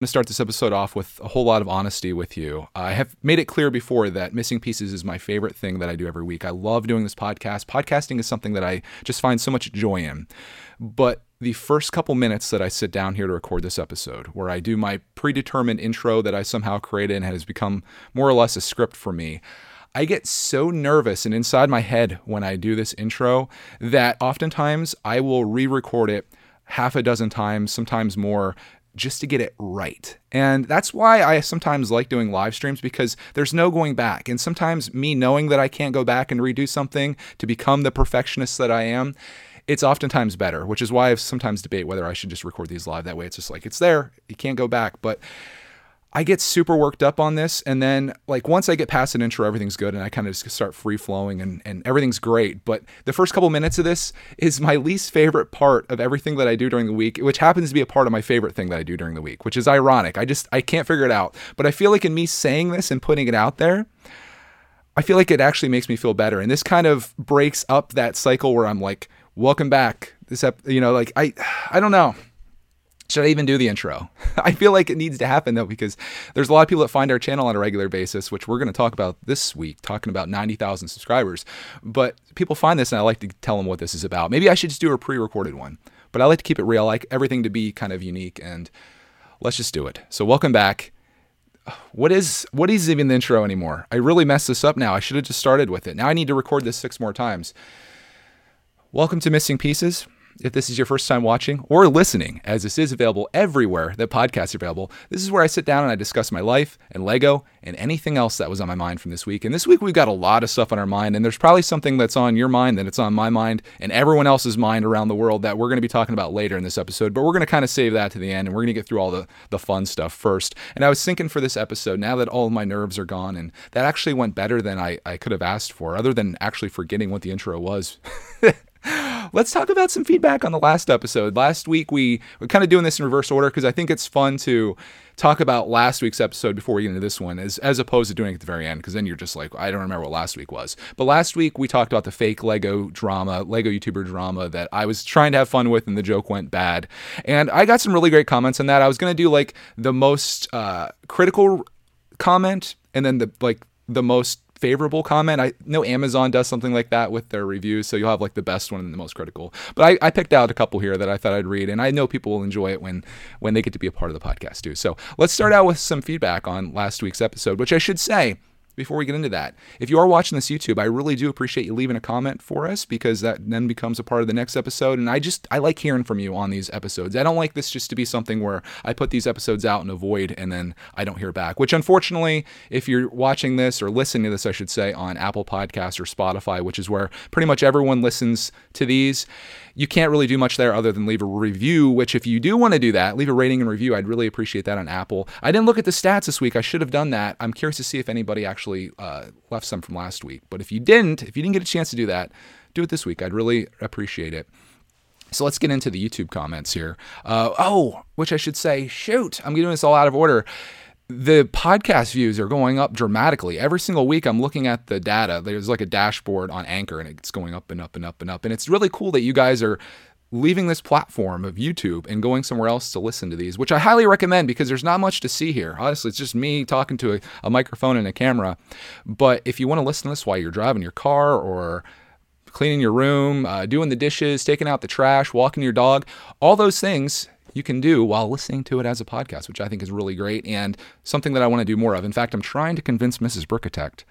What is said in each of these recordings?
to start this episode off with a whole lot of honesty with you. I have made it clear before that Missing Pieces is my favorite thing that I do every week. I love doing this podcast. Podcasting is something that I just find so much joy in. But the first couple minutes that I sit down here to record this episode, where I do my predetermined intro that I somehow created and has become more or less a script for me, I get so nervous and inside my head when I do this intro that oftentimes I will re record it half a dozen times, sometimes more, just to get it right. And that's why I sometimes like doing live streams because there's no going back. And sometimes me knowing that I can't go back and redo something to become the perfectionist that I am, it's oftentimes better, which is why I sometimes debate whether I should just record these live. That way it's just like it's there, you can't go back. But I get super worked up on this. And then, like, once I get past an intro, everything's good. And I kind of just start free flowing and, and everything's great. But the first couple minutes of this is my least favorite part of everything that I do during the week, which happens to be a part of my favorite thing that I do during the week, which is ironic. I just, I can't figure it out. But I feel like in me saying this and putting it out there, I feel like it actually makes me feel better. And this kind of breaks up that cycle where I'm like, welcome back. This, ep-, you know, like, I, I don't know. Should I even do the intro? I feel like it needs to happen though, because there's a lot of people that find our channel on a regular basis, which we're going to talk about this week, talking about 90,000 subscribers. But people find this, and I like to tell them what this is about. Maybe I should just do a pre recorded one, but I like to keep it real. I like everything to be kind of unique, and let's just do it. So, welcome back. What is what is even the intro anymore? I really messed this up now. I should have just started with it. Now I need to record this six more times. Welcome to Missing Pieces if this is your first time watching or listening, as this is available everywhere that podcasts are available, this is where I sit down and I discuss my life and Lego and anything else that was on my mind from this week. And this week we've got a lot of stuff on our mind, and there's probably something that's on your mind that it's on my mind and everyone else's mind around the world that we're going to be talking about later in this episode. But we're going to kind of save that to the end, and we're going to get through all the the fun stuff first. And I was thinking for this episode, now that all my nerves are gone, and that actually went better than I, I could have asked for, other than actually forgetting what the intro was. let's talk about some feedback on the last episode. Last week we we're kind of doing this in reverse order because I think it's fun to talk about last week's episode before we get into this one, as as opposed to doing it at the very end, because then you're just like, I don't remember what last week was. But last week we talked about the fake Lego drama, Lego YouTuber drama that I was trying to have fun with, and the joke went bad. And I got some really great comments on that. I was gonna do like the most uh, critical comment, and then the like the most favorable comment. I know Amazon does something like that with their reviews, so you'll have like the best one and the most critical. But I, I, picked out a couple here that I thought I'd read, and I know people will enjoy it when when they get to be a part of the podcast too. So let's start out with some feedback on last week's episode, which I should say before we get into that. If you are watching this YouTube, I really do appreciate you leaving a comment for us because that then becomes a part of the next episode. And I just, I like hearing from you on these episodes. I don't like this just to be something where I put these episodes out in a void and then I don't hear back, which unfortunately, if you're watching this or listening to this, I should say, on Apple Podcasts or Spotify, which is where pretty much everyone listens to these, you can't really do much there other than leave a review, which if you do want to do that, leave a rating and review. I'd really appreciate that on Apple. I didn't look at the stats this week. I should have done that. I'm curious to see if anybody actually uh, left some from last week. But if you didn't, if you didn't get a chance to do that, do it this week. I'd really appreciate it. So let's get into the YouTube comments here. Uh, oh, which I should say, shoot, I'm doing this all out of order the podcast views are going up dramatically. Every single week, I'm looking at the data. There's like a dashboard on Anchor, and it's going up and up and up and up. And it's really cool that you guys are leaving this platform of YouTube and going somewhere else to listen to these, which I highly recommend because there's not much to see here. Honestly, it's just me talking to a, a microphone and a camera. But if you want to listen to this while you're driving your car or cleaning your room, uh, doing the dishes, taking out the trash, walking your dog, all those things you can do while listening to it as a podcast, which I think is really great and something that I want to do more of. In fact, I'm trying to convince Mrs. Brickitect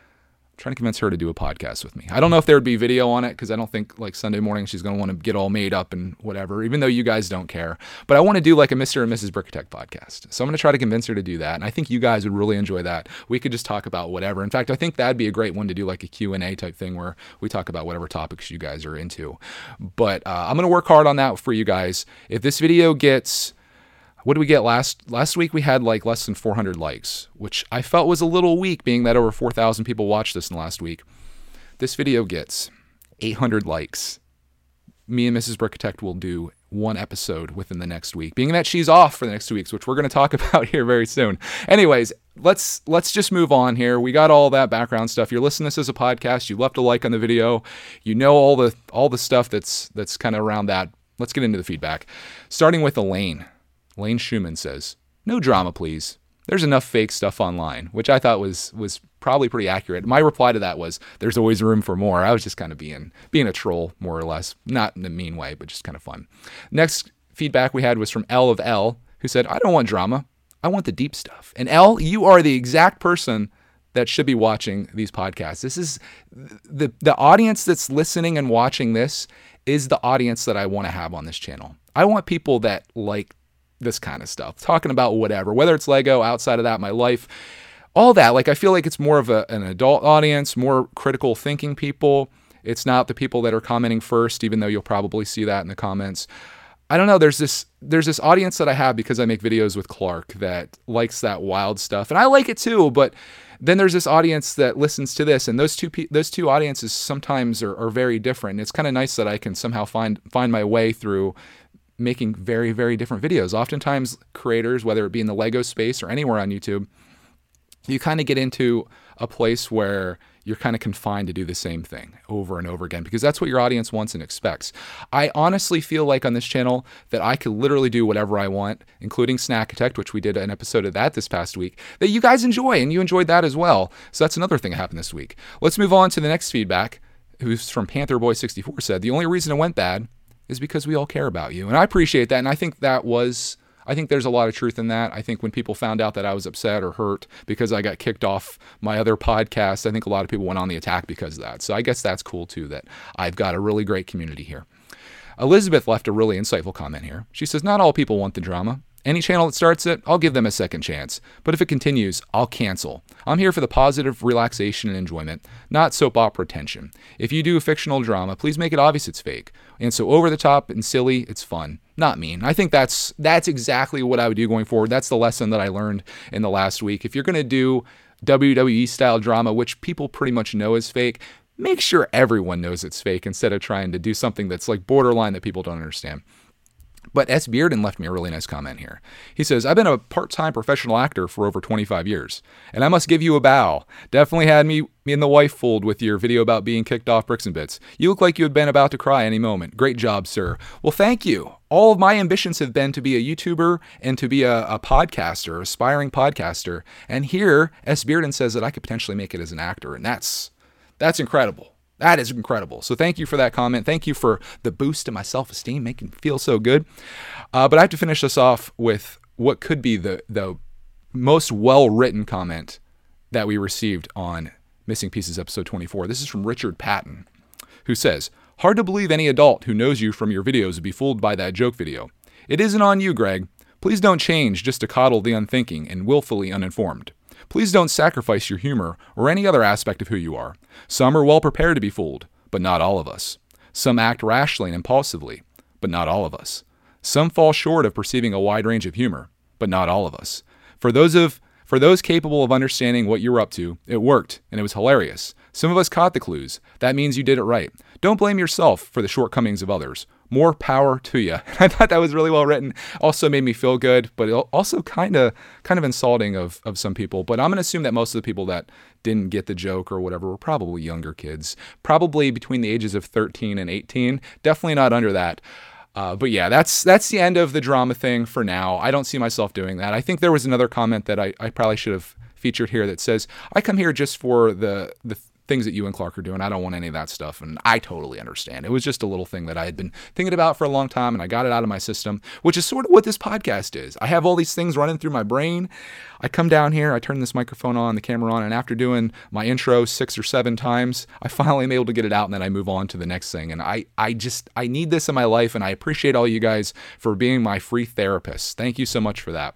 trying to convince her to do a podcast with me. I don't know if there would be video on it because I don't think like Sunday morning she's going to want to get all made up and whatever, even though you guys don't care. But I want to do like a Mr. and Mrs. Brickitect podcast. So I'm going to try to convince her to do that. And I think you guys would really enjoy that. We could just talk about whatever. In fact, I think that'd be a great one to do like a Q&A type thing where we talk about whatever topics you guys are into. But uh, I'm going to work hard on that for you guys. If this video gets what did we get last last week we had like less than 400 likes which i felt was a little weak being that over 4000 people watched this in the last week. This video gets 800 likes. Me and mrs brickitect will do one episode within the next week being that she's off for the next two weeks which we're going to talk about here very soon. Anyways let's let's just move on here. We got all that background stuff. You're listening to this as a podcast. You left a like on the video. You know all the all the stuff that's that's kind of around that. Let's get into the feedback. Starting with elaine Lane Schumann says, no drama, please. There's enough fake stuff online, which I thought was was probably pretty accurate. My reply to that was, "There's always room for more." I was just kind of being being a troll, more or less, not in a mean way, but just kind of fun. Next feedback we had was from L of L, who said, "I don't want drama. I want the deep stuff." And L, you are the exact person that should be watching these podcasts. This is the the audience that's listening and watching this is the audience that I want to have on this channel. I want people that like this kind of stuff, talking about whatever, whether it's Lego, outside of that, my life, all that. Like I feel like it's more of a, an adult audience, more critical thinking people. It's not the people that are commenting first, even though you'll probably see that in the comments. I don't know. There's this there's this audience that I have because I make videos with Clark that likes that wild stuff, and I like it too. But then there's this audience that listens to this, and those two those two audiences sometimes are, are very different. It's kind of nice that I can somehow find find my way through making very very different videos. Oftentimes, creators, whether it be in the Lego space or anywhere on YouTube, you kind of get into a place where you're kind of confined to do the same thing over and over again because that's what your audience wants and expects. I honestly feel like on this channel that I could literally do whatever I want, including Snackitect, which we did an episode of that this past week, that you guys enjoy and you enjoyed that as well. So that's another thing that happened this week. Let's move on to the next feedback, who's from Panther Pantherboy64 said, The only reason it went bad is because we all care about you. And I appreciate that. And I think that was I think there's a lot of truth in that. I think when people found out that I was upset or hurt because I got kicked off my other podcast, I think a lot of people went on the attack because of that. So I guess that's cool too that I've got a really great community here. Elizabeth left a really insightful comment here. She says, Not all people want the drama. Any channel that starts it, I'll give them a second chance. But if it continues, I'll cancel. I'm here for the positive relaxation and enjoyment, not soap opera tension. If you do a fictional drama, please make it obvious it's fake. And so over the top and silly, it's fun. Not mean. I think that's that's exactly what I would do going forward. That's the lesson that I learned in the last week. If you're gonna do WWE style drama, which people pretty much know is fake, make sure everyone knows it's fake instead of trying to do something that's like borderline that people don't understand. But S. Bearden left me a really nice comment here. He says, I've been a part time professional actor for over 25 years, and I must give you a bow. Definitely had me, me and the wife fooled with your video about being kicked off Bricks and Bits. You look like you had been about to cry any moment. Great job, sir. Well, thank you. All of my ambitions have been to be a YouTuber and to be a, a podcaster, aspiring podcaster. And here, S. Bearden says that I could potentially make it as an actor, and that's that's incredible. That is incredible. So thank you for that comment. Thank you for the boost to my self esteem, making me feel so good. Uh, but I have to finish this off with what could be the the most well written comment that we received on Missing Pieces episode 24. This is from Richard Patton, who says, Hard to believe any adult who knows you from your videos would be fooled by that joke video. It isn't on you, Greg. Please don't change just to coddle the unthinking and willfully uninformed. Please don't sacrifice your humor or any other aspect of who you are. Some are well prepared to be fooled, but not all of us. Some act rashly and impulsively, but not all of us. Some fall short of perceiving a wide range of humor, but not all of us. For those of for those capable of understanding what you're up to, it worked and it was hilarious. Some of us caught the clues. That means you did it right. Don't blame yourself for the shortcomings of others more power to you. I thought that was really well written. Also made me feel good, but also kind of kind of insulting of of some people. But I'm gonna assume that most of the people that didn't get the joke or whatever were probably younger kids, probably between the ages of 13 and 18. Definitely not under that. Uh, but yeah, that's that's the end of the drama thing for now. I don't see myself doing that. I think there was another comment that I, I probably should have featured here that says I come here just for the the things that you and Clark are doing. I don't want any of that stuff. And I totally understand. It was just a little thing that I had been thinking about for a long time and I got it out of my system, which is sort of what this podcast is. I have all these things running through my brain. I come down here, I turn this microphone on, the camera on, and after doing my intro six or seven times, I finally am able to get it out and then I move on to the next thing. And I, I just, I need this in my life and I appreciate all you guys for being my free therapists. Thank you so much for that.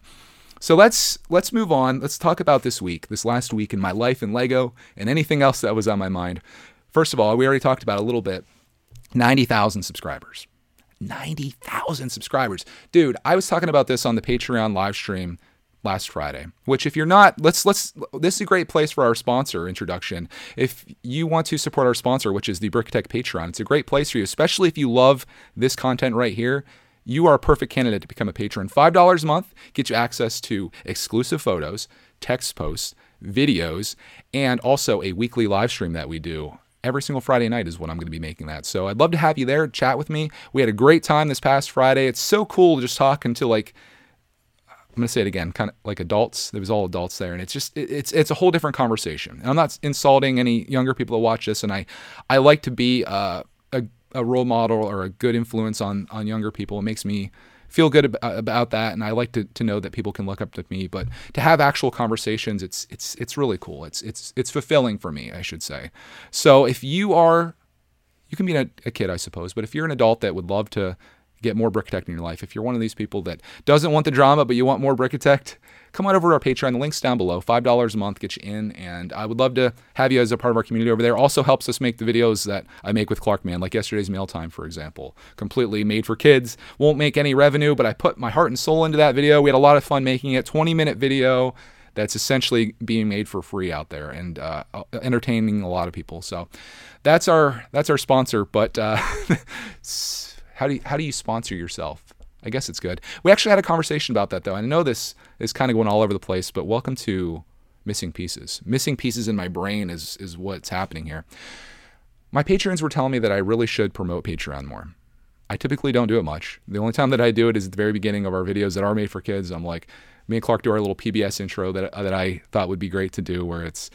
So let's let's move on. Let's talk about this week, this last week in my life in Lego and anything else that was on my mind. First of all, we already talked about a little bit. 90,000 subscribers. 90,000 subscribers. Dude, I was talking about this on the Patreon live stream last Friday. Which if you're not, let's let's this is a great place for our sponsor introduction. If you want to support our sponsor, which is the Brickitect Patreon, it's a great place for you, especially if you love this content right here you are a perfect candidate to become a patron. $5 a month gets you access to exclusive photos, text posts, videos, and also a weekly live stream that we do. Every single Friday night is when I'm going to be making that. So I'd love to have you there, chat with me. We had a great time this past Friday. It's so cool to just talk to like I'm going to say it again, kind of like adults. There was all adults there, and it's just it's it's a whole different conversation. And I'm not insulting any younger people that watch this, and I I like to be uh, a role model or a good influence on on younger people. It makes me feel good about, about that, and I like to, to know that people can look up to me. But to have actual conversations, it's it's it's really cool. It's it's it's fulfilling for me, I should say. So if you are, you can be a, a kid, I suppose, but if you're an adult that would love to get more Brickitect in your life. If you're one of these people that doesn't want the drama, but you want more Brickitect, come on over to our Patreon. The link's down below. $5 a month gets you in. And I would love to have you as a part of our community over there. Also helps us make the videos that I make with Clark Man, like yesterday's Mail Time, for example. Completely made for kids. Won't make any revenue, but I put my heart and soul into that video. We had a lot of fun making it. 20 minute video that's essentially being made for free out there and uh, entertaining a lot of people. So that's our that's our sponsor. But uh, How do you, how do you sponsor yourself? I guess it's good. We actually had a conversation about that though. I know this is kind of going all over the place, but welcome to missing pieces. Missing pieces in my brain is is what's happening here. My patrons were telling me that I really should promote Patreon more. I typically don't do it much. The only time that I do it is at the very beginning of our videos that are made for kids. I'm like, me and Clark do our little PBS intro that that I thought would be great to do, where it's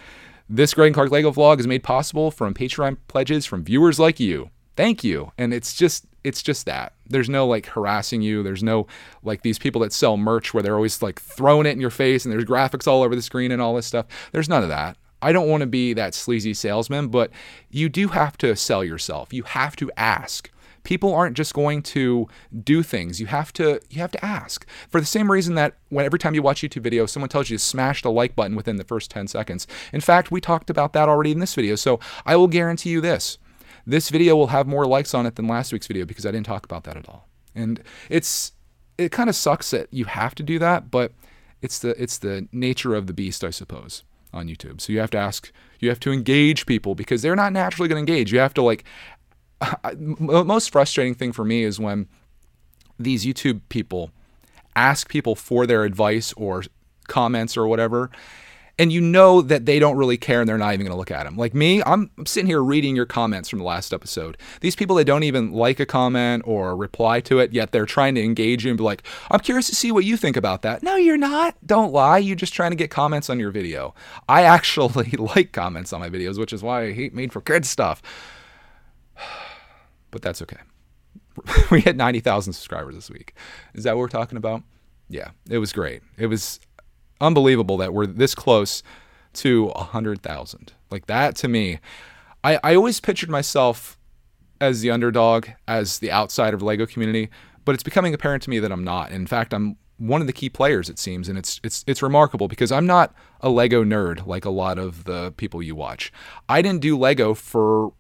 this Greg and Clark Lego vlog is made possible from Patreon pledges from viewers like you. Thank you. And it's just it's just that. There's no like harassing you. There's no like these people that sell merch where they're always like throwing it in your face and there's graphics all over the screen and all this stuff. There's none of that. I don't want to be that sleazy salesman, but you do have to sell yourself. You have to ask. People aren't just going to do things. You have to you have to ask. For the same reason that when every time you watch YouTube video, someone tells you to smash the like button within the first 10 seconds. In fact, we talked about that already in this video. So I will guarantee you this this video will have more likes on it than last week's video because I didn't talk about that at all. And it's it kind of sucks that you have to do that, but it's the it's the nature of the beast, I suppose, on YouTube. So you have to ask, you have to engage people because they're not naturally going to engage. You have to like. The most frustrating thing for me is when these YouTube people ask people for their advice or comments or whatever, and you know that they don't really care and they're not even going to look at them. Like me, I'm, sitting here reading your comments from the last episode. These people that don't even like a comment or reply to it, yet they're trying to engage you and be like, I'm curious to see what you think about that. No, you're not. Don't lie. You're just trying to get comments on your video. I actually like comments on my videos, which is why I hate made for kids stuff. But that's okay. we hit 90,000 subscribers this week. Is that what we're talking about? Yeah, it was great. It was unbelievable that we're this close to a hundred thousand. Like that to me, I, I always pictured myself as the underdog, as the outsider of the Lego community, but it's becoming apparent to me that I'm not. In fact, I'm one of the key players, it seems, and it's it's it's remarkable because I'm not a Lego nerd like a lot of the people you watch. I didn't do Lego for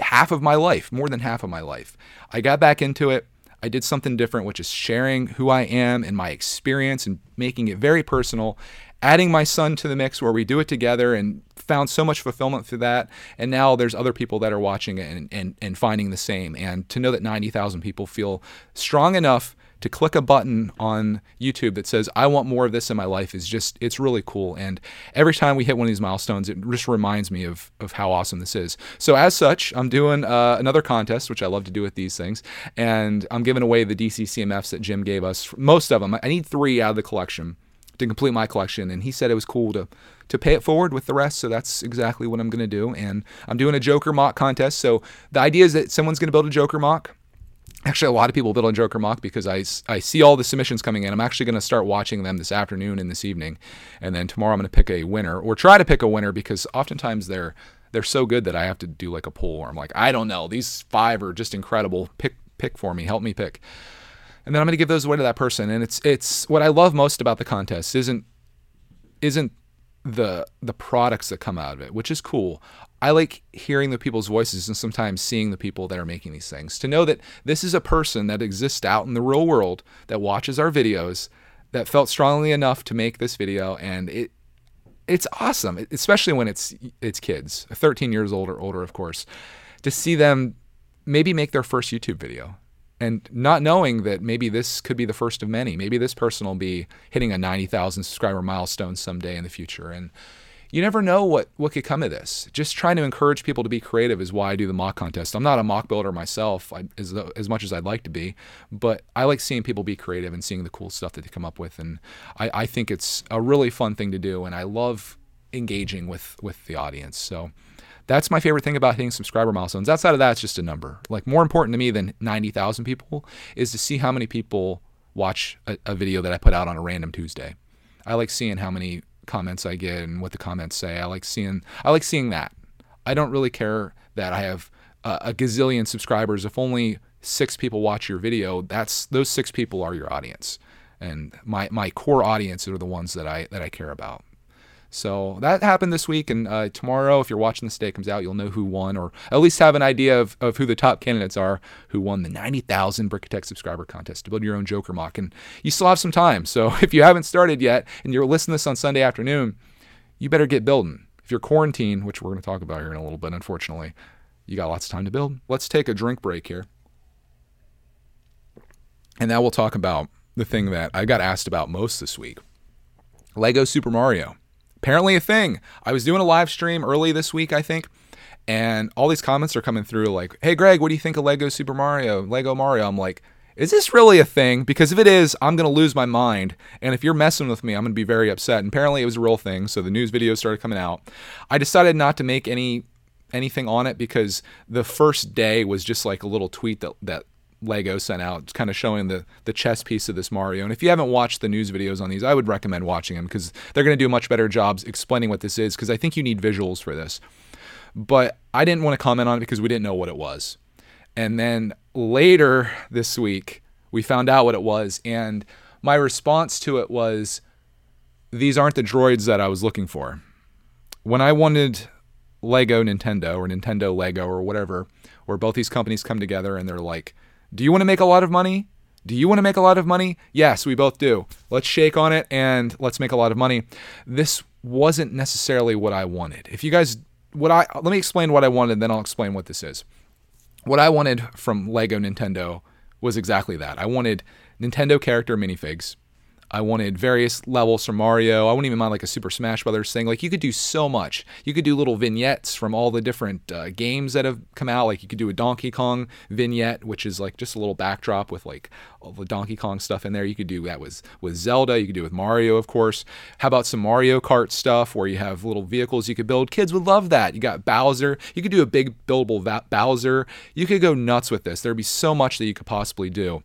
half of my life, more than half of my life. I got back into it I did something different, which is sharing who I am and my experience and making it very personal, adding my son to the mix where we do it together and found so much fulfillment through that. And now there's other people that are watching it and, and, and finding the same. And to know that 90,000 people feel strong enough to click a button on YouTube that says, I want more of this in my life is just, it's really cool. And every time we hit one of these milestones, it just reminds me of, of how awesome this is. So, as such, I'm doing uh, another contest, which I love to do with these things. And I'm giving away the DC CMFs that Jim gave us, most of them. I need three out of the collection to complete my collection. And he said it was cool to to pay it forward with the rest. So that's exactly what I'm going to do. And I'm doing a Joker MOC contest. So the idea is that someone's going to build a Joker MOC actually a lot of people build on Joker MOC because I, I see all the submissions coming in. I'm actually going to start watching them this afternoon and this evening, and then tomorrow I'm going to pick a winner or try to pick a winner because oftentimes they're they're so good that I have to do like a poll where I'm like I don't know these five are just incredible. Pick pick for me, help me pick, and then I'm going to give those away to that person. And it's it's what I love most about the contest isn't isn't the the products that come out of it, which is cool. I like hearing the people's voices and sometimes seeing the people that are making these things. To know that this is a person that exists out in the real world that watches our videos that felt strongly enough to make this video and it it's awesome, especially when it's it's kids, 13 years old or older of course, to see them maybe make their first YouTube video and not knowing that maybe this could be the first of many. Maybe this person will be hitting a 90,000 subscriber milestone someday in the future and you never know what what could come of this. Just trying to encourage people to be creative is why I do the MOC contest. I'm not a MOC builder myself, I, as as much as I'd like to be, but I like seeing people be creative and seeing the cool stuff that they come up with, and I, I think it's a really fun thing to do, and I love engaging with with the audience. So. That's my favorite thing about hitting subscriber milestones. Outside of that, it's just a number. Like more important to me than 90,000 people is to see how many people watch a, a video that I put out on a random Tuesday. I like seeing how many comments I get and what the comments say. I like seeing I like seeing that. I don't really care that I have a, gazillion subscribers. If only six people watch your video, that's those six people are your audience, and my my core audience are the ones that I that I care about. So that happened this week, and uh, tomorrow, if you're watching this day comes out, you'll know who won, or at least have an idea of, of who the top candidates are who won the 90,000 Brickitect subscriber contest to build your own Joker MOC. And you still have some time, so if you haven't started yet and you're listening to this on Sunday afternoon, you better get building. If you're quarantined, which we're going to talk about here in a little bit, unfortunately, you got lots of time to build. Let's take a drink break here. And now we'll talk about the thing that I got asked about most this week Lego Super Mario apparently a thing. I was doing a live stream early this week, I think, and all these comments are coming through like, "Hey Greg, what do you think of Lego Super Mario? Lego Mario?" I'm like, "Is this really a thing?" Because if it is, I'm going to lose my mind, and if you're messing with me, I'm going to be very upset. And apparently it was a real thing, so the news videos started coming out. I decided not to make any anything on it because the first day was just like a little tweet that that Lego sent out, kind of showing the the chess piece of this Mario. And if you haven't watched the news videos on these, I would recommend watching them because they're going to do much better jobs explaining what this is. Because I think you need visuals for this. But I didn't want to comment on it because we didn't know what it was. And then later this week, we found out what it was, and my response to it was, "These aren't the droids that I was looking for." When I wanted Lego Nintendo or Nintendo Lego or whatever, where both these companies come together and they're like do you want to make a lot of money? Do you want to make a lot of money? Yes, we both do. Let's shake on it and let's make a lot of money. This wasn't necessarily what I wanted. If you guys what I let me explain what I wanted then I'll explain what this is. What I wanted from Lego Nintendo was exactly that. I wanted Nintendo character minifigs. I wanted various levels from Mario. I wouldn't even mind like a Super Smash Brothers thing. Like you could do so much. You could do little vignettes from all the different uh, games that have come out. Like you could do a Donkey Kong vignette, which is like just a little backdrop with like all the Donkey Kong stuff in there. You could do that with with Zelda. You could do with Mario, of course. How about some Mario Kart stuff where you have little vehicles you could build? Kids would love that. You got Bowser. You could do a big buildable Bowser. You could go nuts with this. There'd be so much that you could possibly do.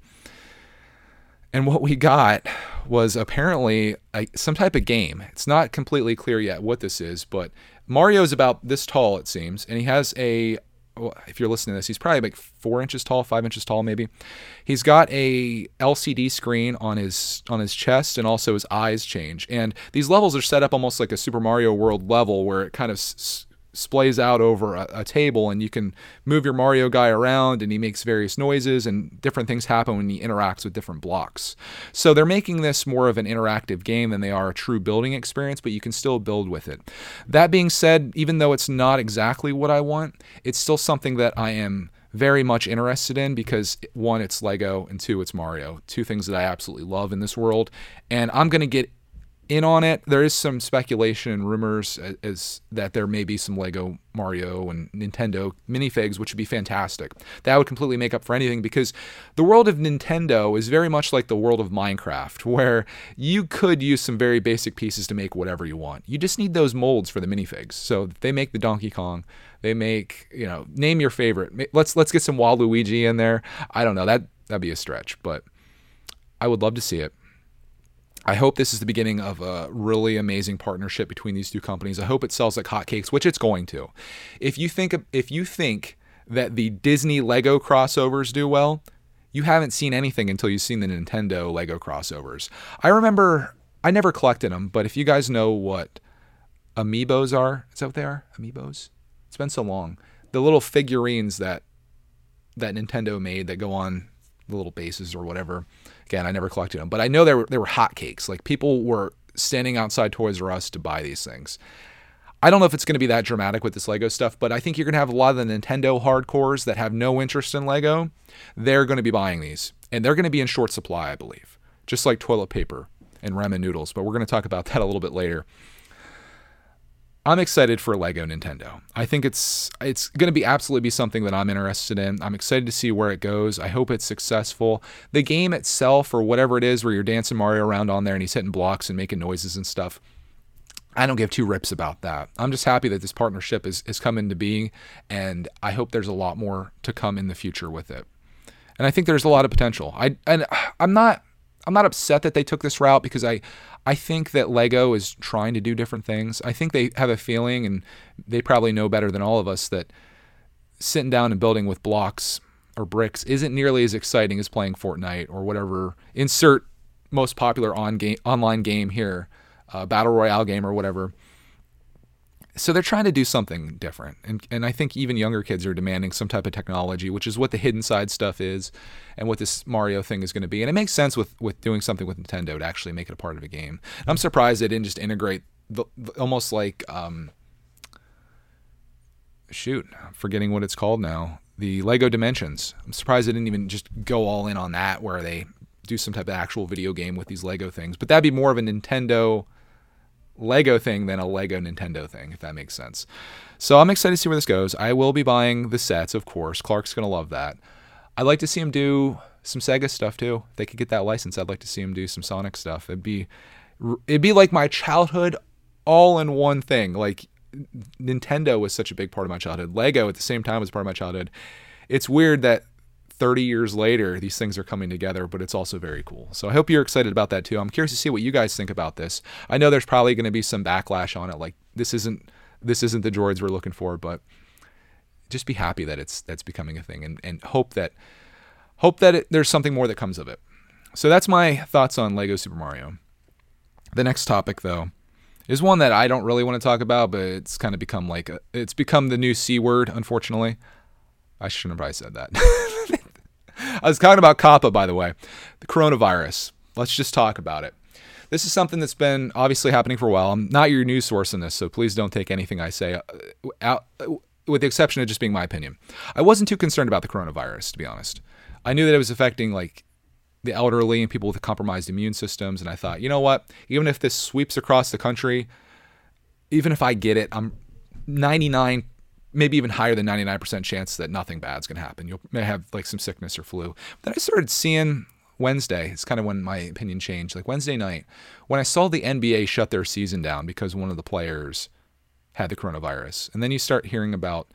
And what we got was apparently a, some type of game. It's not completely clear yet what this is, but Mario is about this tall, it seems, and he has a. Well, if you're listening to this, he's probably like four inches tall, five inches tall, maybe. He's got a LCD screen on his on his chest, and also his eyes change. And these levels are set up almost like a Super Mario World level, where it kind of s- splays out over a, a, table and you can move your Mario guy around and he makes various noises and different things happen when he interacts with different blocks. So they're making this more of an interactive game than they are a true building experience, but you can still build with it. That being said, even though it's not exactly what I want, it's still something that I am very much interested in because one, it's Lego, and two, it's Mario. Two things that I absolutely love in this world. And I'm going to get in on it. There is some speculation and rumors as, as, that there may be some Lego Mario and Nintendo minifigs, which would be fantastic. That would completely make up for anything because the world of Nintendo is very much like the world of Minecraft, where you could use some very basic pieces to make whatever you want. You just need those molds for the minifigs. So they make the Donkey Kong, they make you know name your favorite. Let's let's get some Waluigi in there. I don't know that that'd be a stretch, but I would love to see it. I hope this is the beginning of a really amazing partnership between these two companies. I hope it sells like hotcakes, which it's going to. If you think if you think that the Disney Lego crossovers do well, you haven't seen anything until you've seen the Nintendo Lego crossovers. I remember I never collected them, but if you guys know what amiibos are, is that what they are? Amiibos? It's been so long. The little figurines that that Nintendo made that go on the little bases or whatever Again, I never collected them, but I know they were they were hotcakes. Like people were standing outside Toys R Us to buy these things. I don't know if it's going to be that dramatic with this Lego stuff, but I think you're going to have a lot of the Nintendo hardcores that have no interest in Lego. They're going to be buying these, and they're going to be in short supply, I believe, just like toilet paper and ramen noodles. But we're going to talk about that a little bit later. I'm excited for Lego Nintendo. I think it's it's going to be absolutely be something that I'm interested in. I'm excited to see where it goes. I hope it's successful. The game itself, or whatever it is, where you're dancing Mario around on there and he's hitting blocks and making noises and stuff. I don't give two rips about that. I'm just happy that this partnership is, is come into being, and I hope there's a lot more to come in the future with it. And I think there's a lot of potential. I and I'm not I'm not upset that they took this route because I I think that Lego is trying to do different things. I think they have a feeling and they probably know better than all of us that sitting down and building with blocks or bricks isn't nearly as exciting as playing Fortnite or whatever insert most popular on game online game here, uh, battle royale game or whatever so they're trying to do something different. And, and i think even younger kids are demanding some type of technology which is what the hidden side stuff is and what this mario thing is going to be. And it makes sense with with doing something with nintendo to actually make it a part of a game. And i'm surprised they didn't just integrate the, the almost like um shoot forgetting what it's called now. The lego dimensions. I'm surprised they didn't even just go all in on that where they do some type of actual video game with these lego things. But that'd be more of a nintendo Lego thing than a Lego Nintendo thing, if that makes sense. So I'm excited to see where this goes. I will be buying the sets, of course. Clark's going to love that. I'd like to see him do some Sega stuff too. If they could get that license, I'd like to see him do some Sonic stuff. It'd be it'd be like my childhood all in one thing. Like Nintendo was such a big part of my childhood. Lego at the same time was part of my childhood. It's weird that 30 years later, these things are coming together, but it's also very cool. So I hope you're excited about that too. I'm curious to see what you guys think about this. I know there's probably going to be some backlash on it, like this isn't this isn't the droids we're looking for, but just be happy that it's that's becoming a thing, and and hope that hope that it, there's something more that comes of it. So that's my thoughts on Lego Super Mario. The next topic, though, is one that I don't really want to talk about, but it's kind of become like a, it's become the new C word, unfortunately. I shouldn't have probably said that. I was talking about COPPA, by the way, the coronavirus. Let's just talk about it. This is something that's been obviously happening for a while. I'm not your news source in this, so please don't take anything I say uh, out, with the exception of just being my opinion. I wasn't too concerned about the coronavirus, to be honest. I knew that it was affecting like the elderly and people with compromised immune systems, and I thought, you know what? Even if this sweeps across the country, even if I get it, I'm 99 maybe even higher than 99% chance that nothing bad's going to happen. You may have like some sickness or flu. Then I started seeing Wednesday, it's kind of when my opinion changed. Like Wednesday night, when I saw the NBA shut their season down because one of the players had the coronavirus. And then you start hearing about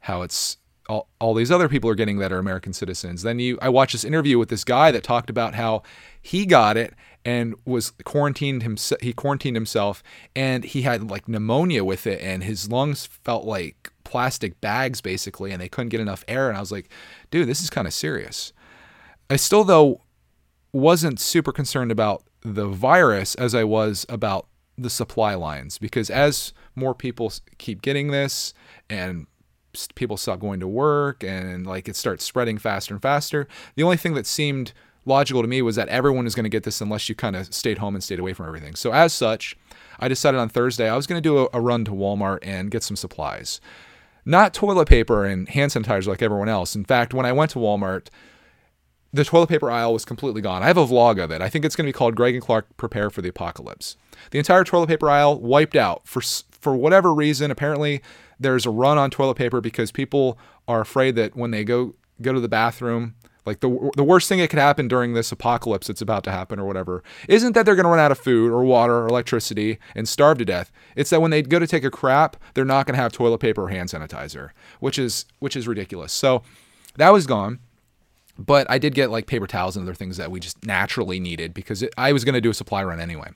how it's all, all these other people are getting that are American citizens. Then you I watched this interview with this guy that talked about how he got it and was quarantined himself he quarantined himself and he had like pneumonia with it and his lungs felt like plastic bags basically and they couldn't get enough air and I was like, dude, this is kind of serious. I still though wasn't super concerned about the virus as I was about the supply lines because as more people keep getting this and people stop going to work and like it starts spreading faster and faster, the only thing that seemed logical to me was that everyone is going to get this unless you kind of stayed home and stayed away from everything. So as such, I decided on Thursday I was going to do a, a run to Walmart and get some supplies not toilet paper and hand sanitizer like everyone else. In fact, when I went to Walmart, the toilet paper aisle was completely gone. I have a vlog of it. I think it's going to be called Greg and Clark Prepare for the Apocalypse. The entire toilet paper aisle wiped out for for whatever reason. Apparently, there's a run on toilet paper because people are afraid that when they go go to the bathroom like the the worst thing that could happen during this apocalypse that's about to happen or whatever isn't that they're going to run out of food or water or electricity and starve to death. It's that when they go to take a crap, they're not going to have toilet paper or hand sanitizer, which is which is ridiculous. So that was gone. But I did get like paper towels and other things that we just naturally needed because it, I was going to do a supply run anyway.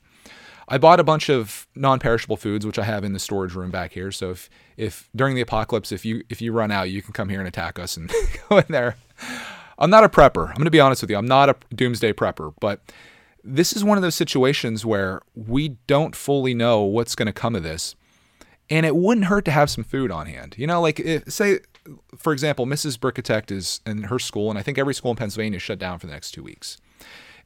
I bought a bunch of non-perishable foods, which I have in the storage room back here. So if if during the apocalypse, if you if you run out, you can come here and attack us and go in there. I'm not a prepper. I'm going to be honest with you. I'm not a doomsday prepper, but this is one of those situations where we don't fully know what's going to come of this. And it wouldn't hurt to have some food on hand. You know, like if, say, for example, Mrs. Brickitect is in her school, and I think every school in Pennsylvania is shut down for the next two weeks.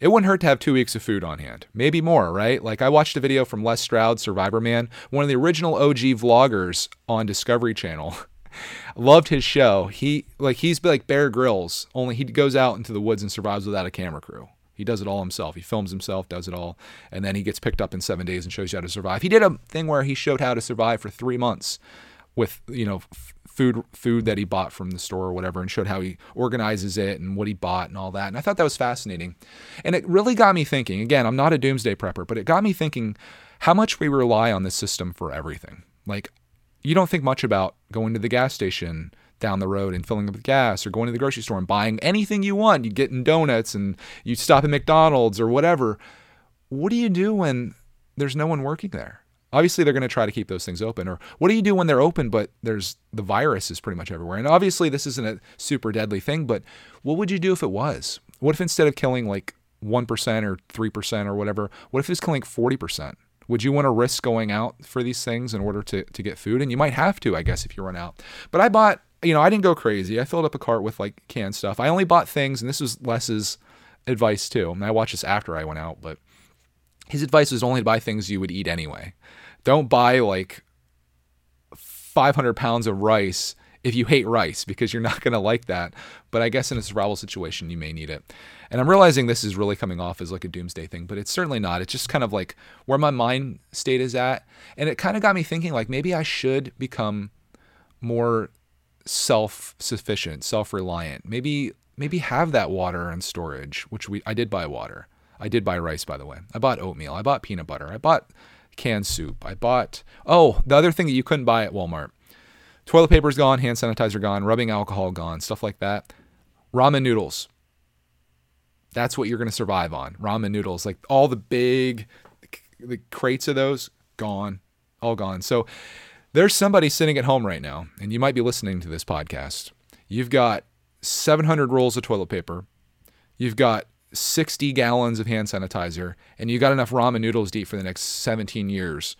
It wouldn't hurt to have two weeks of food on hand, maybe more, right? Like I watched a video from Les Stroud, Survivor Man, one of the original OG vloggers on Discovery Channel. Loved his show. He like he's like Bear Grylls, only he goes out into the woods and survives without a camera crew. He does it all himself. He films himself, does it all, and then he gets picked up in seven days and shows you how to survive. He did a thing where he showed how to survive for three months with you know f- food food that he bought from the store or whatever, and showed how he organizes it and what he bought and all that. And I thought that was fascinating, and it really got me thinking. Again, I'm not a doomsday prepper, but it got me thinking how much we rely on this system for everything. Like, you don't think much about going to the gas station down the road and filling up with gas or going to the grocery store and buying anything you want. You get in donuts and you stop at McDonald's or whatever. What do you do when there's no one working there? Obviously, they're going to try to keep those things open. Or what do you do when they're open, but there's the virus is pretty much everywhere? And obviously, this isn't a super deadly thing, but what would you do if it was? What if instead of killing like 1% or 3% or whatever, what if it's killing 40%? Would you want to risk going out for these things in order to, to get food? And you might have to, I guess, if you run out. But I bought you know, I didn't go crazy. I filled up a cart with like canned stuff. I only bought things, and this was Les's advice too. And I watched this after I went out, but his advice was only to buy things you would eat anyway. Don't buy like 500 pounds of rice if you hate rice because you're not going to like that. But I guess in a survival situation, you may need it. And I'm realizing this is really coming off as like a doomsday thing, but it's certainly not. It's just kind of like where my mind state is at. And it kind of got me thinking like maybe I should become more self-sufficient, self-reliant. Maybe maybe have that water and storage, which we I did buy water. I did buy rice by the way. I bought oatmeal. I bought peanut butter. I bought canned soup. I bought Oh, the other thing that you couldn't buy at Walmart. Toilet paper's gone, hand sanitizer gone, rubbing alcohol gone, stuff like that. Ramen noodles. That's what you're going to survive on. Ramen noodles, like all the big the crates of those gone, all gone. So there's somebody sitting at home right now, and you might be listening to this podcast. You've got 700 rolls of toilet paper. You've got 60 gallons of hand sanitizer, and you got enough ramen noodles to eat for the next 17 years.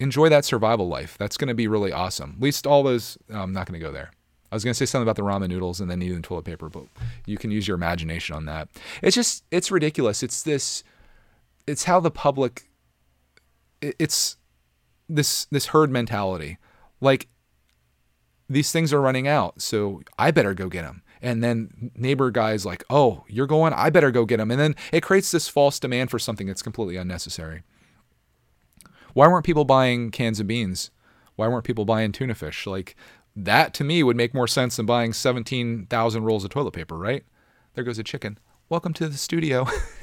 Enjoy that survival life. That's going to be really awesome. At least all those, I'm not going to go there. I was going to say something about the ramen noodles and then needing toilet paper, but you can use your imagination on that. It's just, it's ridiculous. It's this, it's how the public, it's, this this herd mentality. Like these things are running out, so I better go get them. And then neighbor guys like, "Oh, you're going? I better go get them." And then it creates this false demand for something that's completely unnecessary. Why weren't people buying cans of beans? Why weren't people buying tuna fish? Like that to me would make more sense than buying 17,000 rolls of toilet paper, right? There goes a chicken. Welcome to the studio.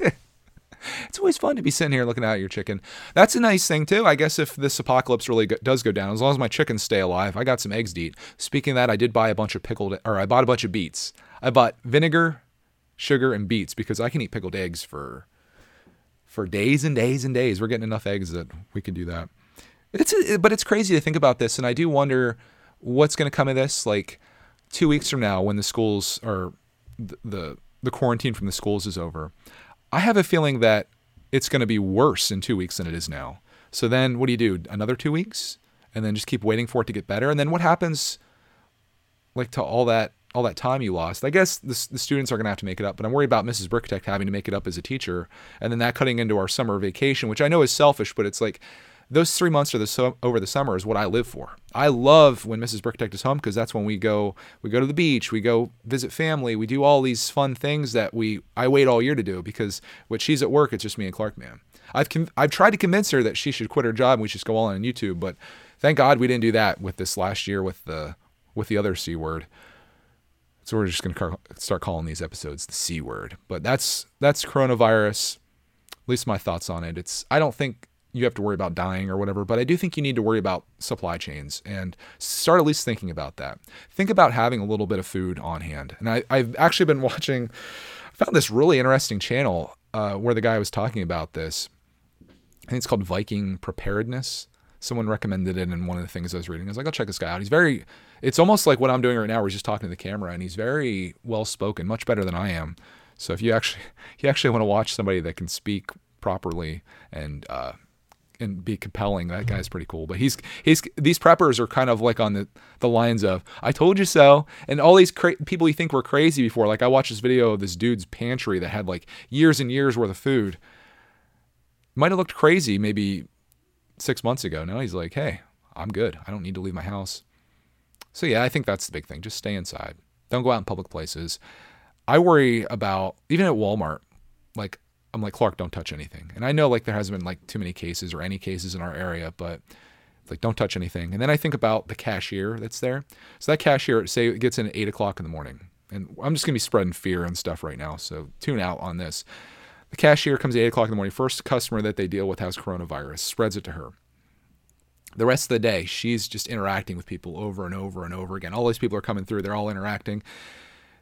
it's always fun to be sitting here looking out at your chicken. That's a nice thing too. I guess if this apocalypse really go, does go down, as long as my chickens stay alive, I got some eggs to eat. Speaking of that, I did buy a bunch of pickled, or I bought a bunch of beets. I bought vinegar, sugar, and beets because I can eat pickled eggs for for days and days and days. We're getting enough eggs that we can do that. It's but it's crazy to think about this, and I do wonder what's going to come of this. Like two weeks from now, when the schools are the, the the quarantine from the schools is over, I have a feeling that it's going to be worse in two weeks than it is now. So then what do you do? Another two weeks? And then just keep waiting for it to get better? And then what happens like to all that all that time you lost. I guess the, the students are going to have to make it up, but I'm worried about Mrs. Brickitect having to make it up as a teacher, and then that cutting into our summer vacation, which I know is selfish, but it's like those three months the so, over the summer is what I live for. I love when Mrs. Brickitect is home because that's when we go we go to the beach, we go visit family, we do all these fun things that we I wait all year to do because when she's at work, it's just me and Clark man. I've I've tried to convince her that she should quit her job and we should go all on YouTube, but thank God we didn't do that with this last year with the with the other c word. So we're just gonna start calling these episodes the c word. But that's that's coronavirus. At least my thoughts on it. It's I don't think you have to worry about dying or whatever, but I do think you need to worry about supply chains and start at least thinking about that. Think about having a little bit of food on hand. And I, have actually been watching, I found this really interesting channel uh, where the guy was talking about this. I think it's called Viking Preparedness. Someone recommended it in one of the things I was reading. I was like, I'll check this guy out. He's very, it's almost like what I'm doing right now, where he's just talking to the camera, and he's very well spoken, much better than I am. So if you actually, you actually want to watch somebody that can speak properly and uh, and be compelling. That guy's pretty cool. But he's he's these preppers are kind of like on the the lines of "I told you so," and all these cra- people you think were crazy before. Like I watched this video of this dude's pantry that had like years and years worth of food. Might have looked crazy maybe six months ago. Now he's like, "Hey, I'm good. I don't need to leave my house." So yeah, I think that's the big thing. Just stay inside. Don't go out in public places. I worry about even at Walmart, like I'm like Clark, don't touch anything. And I know like there hasn't been like too many cases or any cases in our area, but like don't touch anything. And then I think about the cashier that's there. So that cashier, say it gets in at eight o'clock in the morning, and I'm just gonna be spreading fear and stuff right now. So tune out on this. The cashier comes at eight o'clock in the morning. First customer that they deal with has coronavirus, spreads it to her. The rest of the day, she's just interacting with people over and over and over again. All these people are coming through, they're all interacting.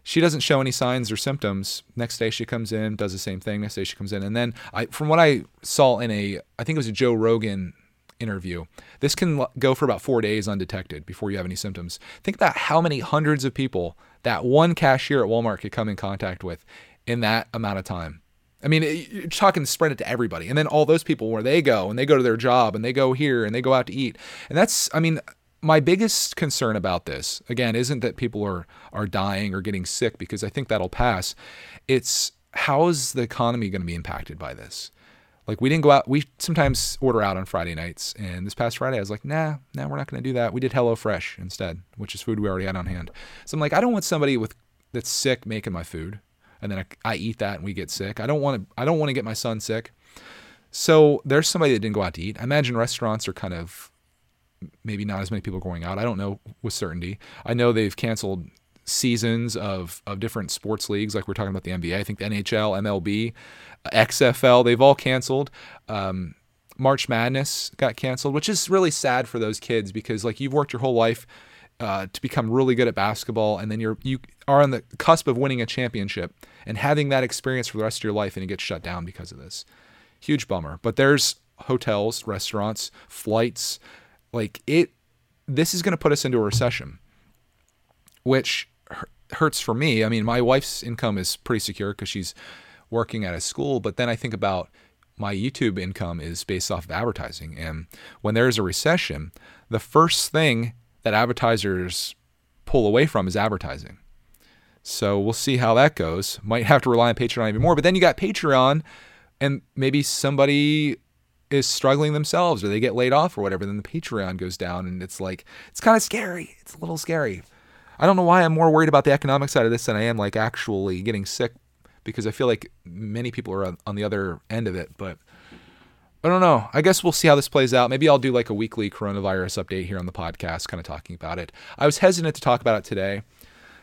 She doesn't show any signs or symptoms. Next day she comes in, does the same thing. Next day she comes in, and then I, from what I saw in a, I think it was a Joe Rogan interview, this can go for about four days undetected before you have any symptoms. Think about how many hundreds of people that one cashier at Walmart could come in contact with in that amount of time. I mean, you're talking spread it to everybody. And then all those people where they go and they go to their job and they go here and they go out to eat. And that's, I mean, my biggest concern about this, again, isn't that people are, are dying or getting sick because I think that'll pass. It's how is the economy going to be impacted by this? Like we didn't go out. We sometimes order out on Friday nights, and this past Friday I was like, nah, nah, we're not going to do that. We did Hello Fresh instead, which is food we already had on hand. So I'm like, I don't want somebody with that's sick making my food and then I, I eat that and we get sick. I don't want to. I don't want to get my son sick. So there's somebody that didn't go out to eat. I imagine restaurants are kind of maybe not as many people going out. I don't know with certainty. I know they've canceled seasons of of different sports leagues, like we're talking about the NBA. I think the NHL, MLB, XFL, they've all canceled. Um, March Madness got canceled, which is really sad for those kids because like you've worked your whole life uh, to become really good at basketball, and then you're you are on the cusp of winning a championship and having that experience for the rest of your life, and it gets shut down because of this. Huge bummer. But there's hotels, restaurants, flights, like it. This is going to put us into a recession, which hurts for me. I mean, my wife's income is pretty secure because she's working at a school, but then I think about my YouTube income is based off of advertising. And when there's a recession, the first thing that advertisers pull away from is advertising. So we'll see how that goes. Might have to rely on Patreon even more. But then you got Patreon, and maybe somebody is struggling themselves or they get laid off or whatever. Then the Patreon goes down, and it's like, it's kind of scary. It's a little scary. I don't know why I'm more worried about the economic side of this than I am like actually getting sick because I feel like many people are on the other end of it. But I don't know. I guess we'll see how this plays out. Maybe I'll do like a weekly coronavirus update here on the podcast, kind of talking about it. I was hesitant to talk about it today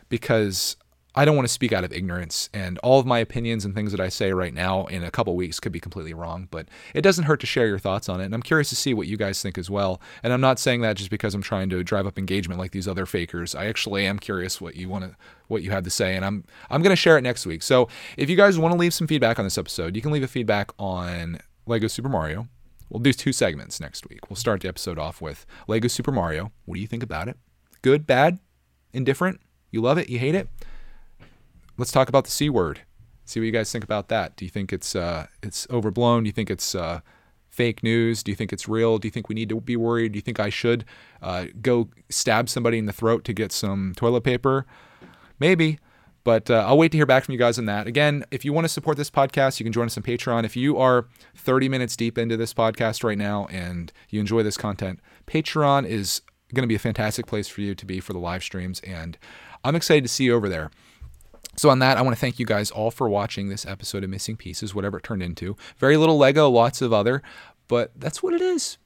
because I don't want to speak out of ignorance, and all of my opinions and things that I say right now in a couple weeks could be completely wrong. But it doesn't hurt to share your thoughts on it, and I'm curious to see what you guys think as well. And I'm not saying that just because I'm trying to drive up engagement like these other fakers. I actually am curious what you want to, what you have to say, and I'm I'm going to share it next week. So if you guys want to leave some feedback on this episode, you can leave a feedback on Lego Super Mario. We'll do two segments next week. We'll start the episode off with Lego Super Mario. What do you think about it? Good, bad, indifferent? You love it? You hate it? Let's talk about the C word. See what you guys think about that. Do you think it's uh, it's overblown? Do you think it's uh, fake news? Do you think it's real? Do you think we need to be worried? Do you think I should uh, go stab somebody in the throat to get some toilet paper? Maybe. But uh, I'll wait to hear back from you guys on that. Again, if you want to support this podcast, you can join us on Patreon. If you are 30 minutes deep into this podcast right now and you enjoy this content, Patreon is going to be a fantastic place for you to be for the live streams. And I'm excited to see you over there. So, on that, I want to thank you guys all for watching this episode of Missing Pieces, whatever it turned into. Very little Lego, lots of other, but that's what it is.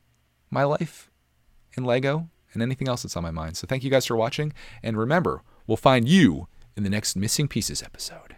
My life in Lego and anything else that's on my mind. So, thank you guys for watching. And remember, we'll find you in the next Missing Pieces episode.